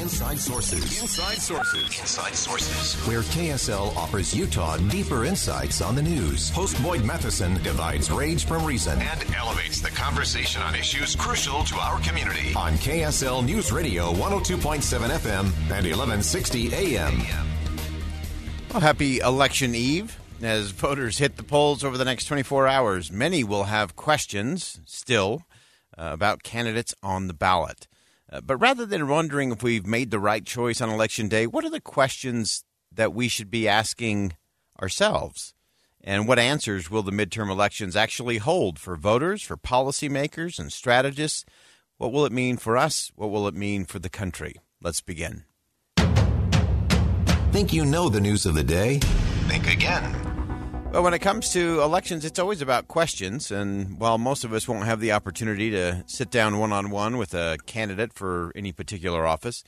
Inside Sources. Inside Sources. Inside Sources. Where KSL offers Utah deeper insights on the news. Host Boyd Matheson divides rage from reason And elevates the conversation on issues crucial to our community. on KSL News Radio 102.7 FM and 1160 AM. Well, happy election eve. As voters hit the polls over the next 24 hours, many will have questions still uh, about candidates on the ballot. Uh, but rather than wondering if we've made the right choice on election day, what are the questions that we should be asking ourselves? And what answers will the midterm elections actually hold for voters, for policymakers, and strategists? What will it mean for us? What will it mean for the country? Let's begin. Think you know the news of the day? Think again. Well, when it comes to elections, it's always about questions. And while most of us won't have the opportunity to sit down one on one with a candidate for any particular office,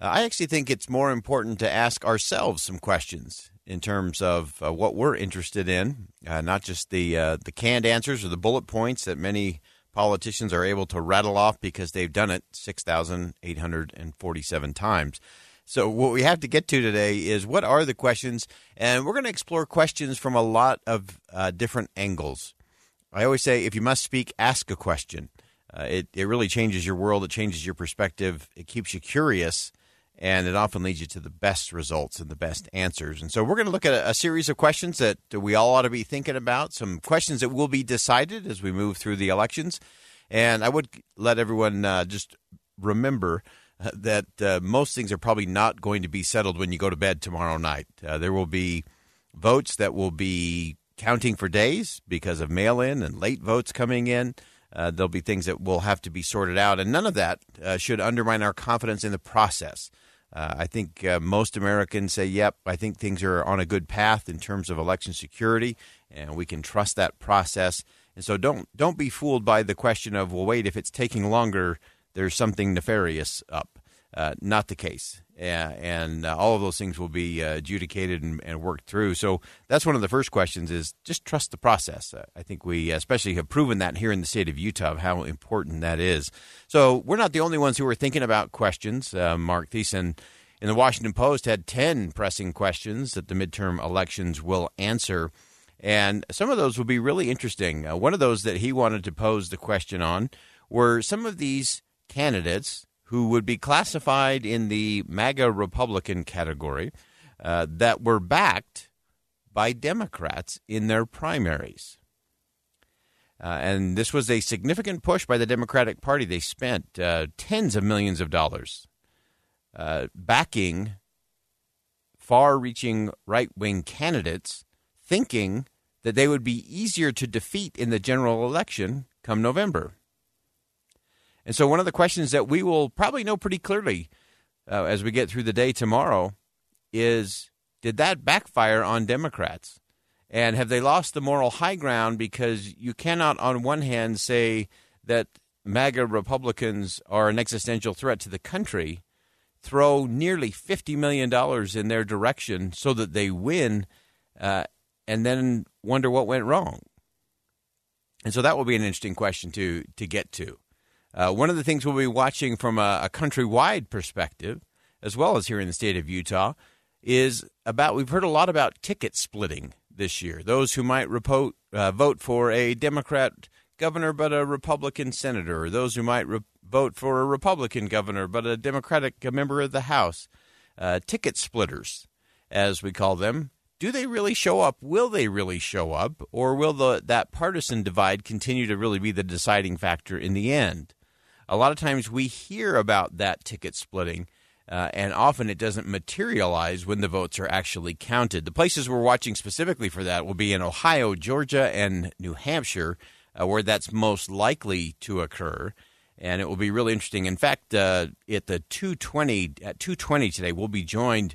uh, I actually think it's more important to ask ourselves some questions in terms of uh, what we're interested in, uh, not just the uh, the canned answers or the bullet points that many politicians are able to rattle off because they've done it 6,847 times. So, what we have to get to today is what are the questions, and we're going to explore questions from a lot of uh, different angles. I always say if you must speak, ask a question. Uh, it, it really changes your world, it changes your perspective, it keeps you curious, and it often leads you to the best results and the best answers. And so, we're going to look at a, a series of questions that we all ought to be thinking about, some questions that will be decided as we move through the elections. And I would let everyone uh, just remember that uh, most things are probably not going to be settled when you go to bed tomorrow night. Uh, there will be votes that will be counting for days because of mail in and late votes coming in. Uh, there'll be things that will have to be sorted out, and none of that uh, should undermine our confidence in the process. Uh, I think uh, most Americans say, yep, I think things are on a good path in terms of election security, and we can trust that process. And so don't don't be fooled by the question of, well, wait, if it's taking longer, there's something nefarious up. Uh, not the case. Uh, and uh, all of those things will be uh, adjudicated and, and worked through. So that's one of the first questions is just trust the process. Uh, I think we especially have proven that here in the state of Utah how important that is. So we're not the only ones who are thinking about questions. Uh, Marc Thiessen in the Washington Post had 10 pressing questions that the midterm elections will answer. And some of those will be really interesting. Uh, one of those that he wanted to pose the question on were some of these candidates who would be classified in the MAGA Republican category uh, that were backed by Democrats in their primaries. Uh, and this was a significant push by the Democratic Party. They spent uh, tens of millions of dollars uh, backing far reaching right wing candidates, thinking that they would be easier to defeat in the general election come November. And so, one of the questions that we will probably know pretty clearly uh, as we get through the day tomorrow is Did that backfire on Democrats? And have they lost the moral high ground? Because you cannot, on one hand, say that MAGA Republicans are an existential threat to the country, throw nearly $50 million in their direction so that they win, uh, and then wonder what went wrong. And so that will be an interesting question to, to get to. Uh, one of the things we'll be watching from a, a countrywide perspective, as well as here in the state of Utah, is about we've heard a lot about ticket splitting this year. Those who might uh, vote for a Democrat governor but a Republican senator, or those who might re- vote for a Republican governor but a Democratic member of the House. Uh, ticket splitters, as we call them. Do they really show up? Will they really show up? Or will the, that partisan divide continue to really be the deciding factor in the end? A lot of times we hear about that ticket splitting, uh, and often it doesn't materialize when the votes are actually counted. The places we're watching specifically for that will be in Ohio, Georgia, and New Hampshire, uh, where that's most likely to occur. And it will be really interesting. In fact, uh, at the 220 at 220 today, we'll be joined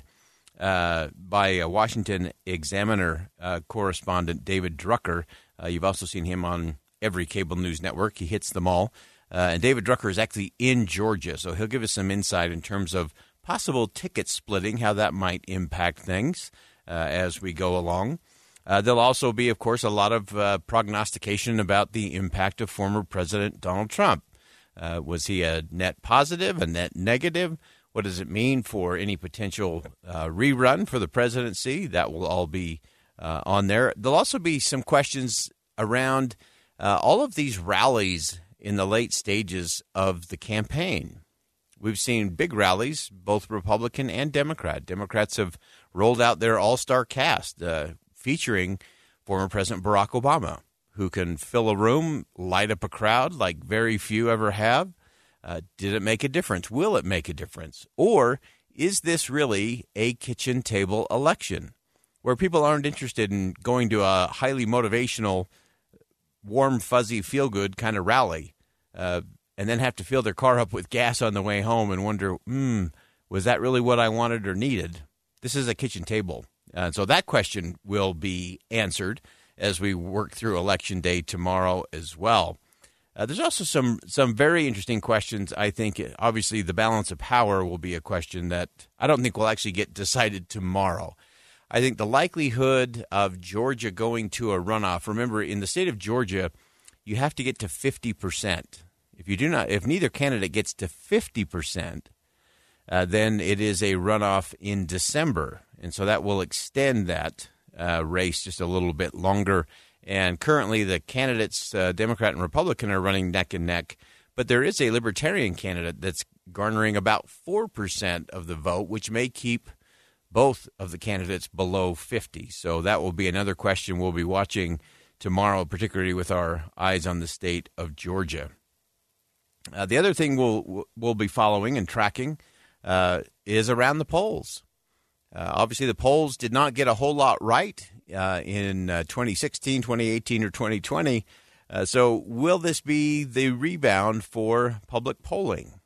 uh, by Washington Examiner uh, correspondent David Drucker. Uh, you've also seen him on every cable news network. He hits them all. Uh, and David Drucker is actually in Georgia, so he'll give us some insight in terms of possible ticket splitting, how that might impact things uh, as we go along. Uh, there'll also be, of course, a lot of uh, prognostication about the impact of former President Donald Trump. Uh, was he a net positive, a net negative? What does it mean for any potential uh, rerun for the presidency? That will all be on there. There'll also be some questions around all of these rallies in the late stages of the campaign. We've seen big rallies, both Republican and Democrat. Democrats have rolled out their all star cast uh, featuring former President Barack Obama, who can fill a room, light up a crowd like very few ever have. Uh, did it make a difference? Will it make a difference? Or is this really a kitchen table election where people aren't interested in going to a highly motivational, warm, fuzzy, feel good kind of rally uh, and then have to fill their car up with gas on the way home and wonder, hmm, was that really what I wanted or needed? This is a kitchen table. Uh, so that question will be answered as we work through election day tomorrow as well. Uh, there's also some some very interesting questions. I think obviously the balance of power will be a question that I don't think will actually get decided tomorrow. I think the likelihood of Georgia going to a runoff. Remember, in the state of Georgia, you have to get to fifty percent. If you do not, if neither candidate gets to fifty percent, uh, then it is a runoff in December, and so that will extend that uh, race just a little bit longer. And currently, the candidates, uh, Democrat and Republican, are running neck and neck. But there is a Libertarian candidate that's garnering about 4% of the vote, which may keep both of the candidates below 50. So that will be another question we'll be watching tomorrow, particularly with our eyes on the state of Georgia. Uh, the other thing we'll, we'll be following and tracking uh, is around the polls. Uh, obviously, the polls did not get a whole lot right uh, in uh, 2016, 2018, or 2020. Uh, so, will this be the rebound for public polling?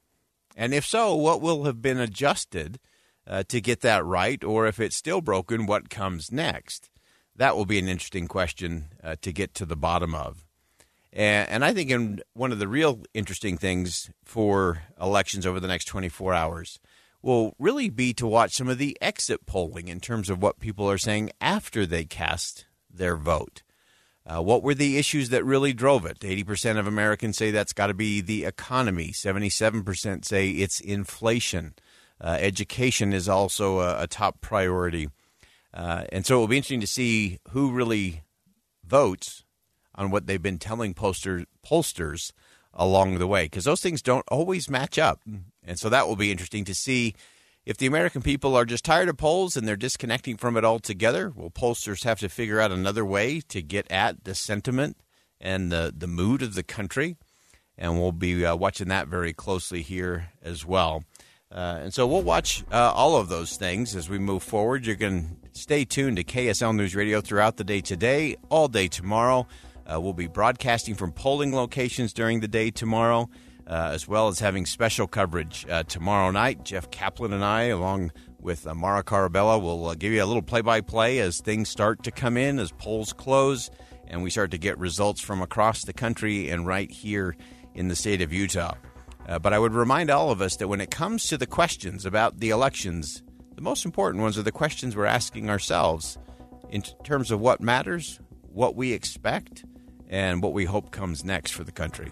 And if so, what will have been adjusted uh, to get that right? Or if it's still broken, what comes next? That will be an interesting question uh, to get to the bottom of. And, and I think in one of the real interesting things for elections over the next 24 hours will really be to watch some of the exit polling in terms of what people are saying after they cast their vote. Uh, what were the issues that really drove it? 80% of Americans say that's got to be the economy. 77% say it's inflation. Uh, education is also a, a top priority. Uh, and so it will be interesting to see who really votes on what they've been telling poster, pollsters along the way, because those things don't always match up. And so that will be interesting to see if the American people are just tired of polls and they're disconnecting from it altogether. Will pollsters have to figure out another way to get at the sentiment and the, the mood of the country? And we'll be uh, watching that very closely here as well. Uh, and so we'll watch uh, all of those things as we move forward. You can stay tuned to KSL News Radio throughout the day today, all day tomorrow. Uh, we'll be broadcasting from polling locations during the day tomorrow uh, as well as having special coverage uh, tomorrow night. Jeff Caplan and I, along with uh, Mara Carabella, will give you a little play by play as things start to come in, as polls close, and we start to get results from across the country and right here in the state of Utah. Uh, but I would remind all of us that when it comes to the questions about the elections, the most important ones are the questions we're asking ourselves in terms of what matters, what we expect, and what we hope comes next for the country.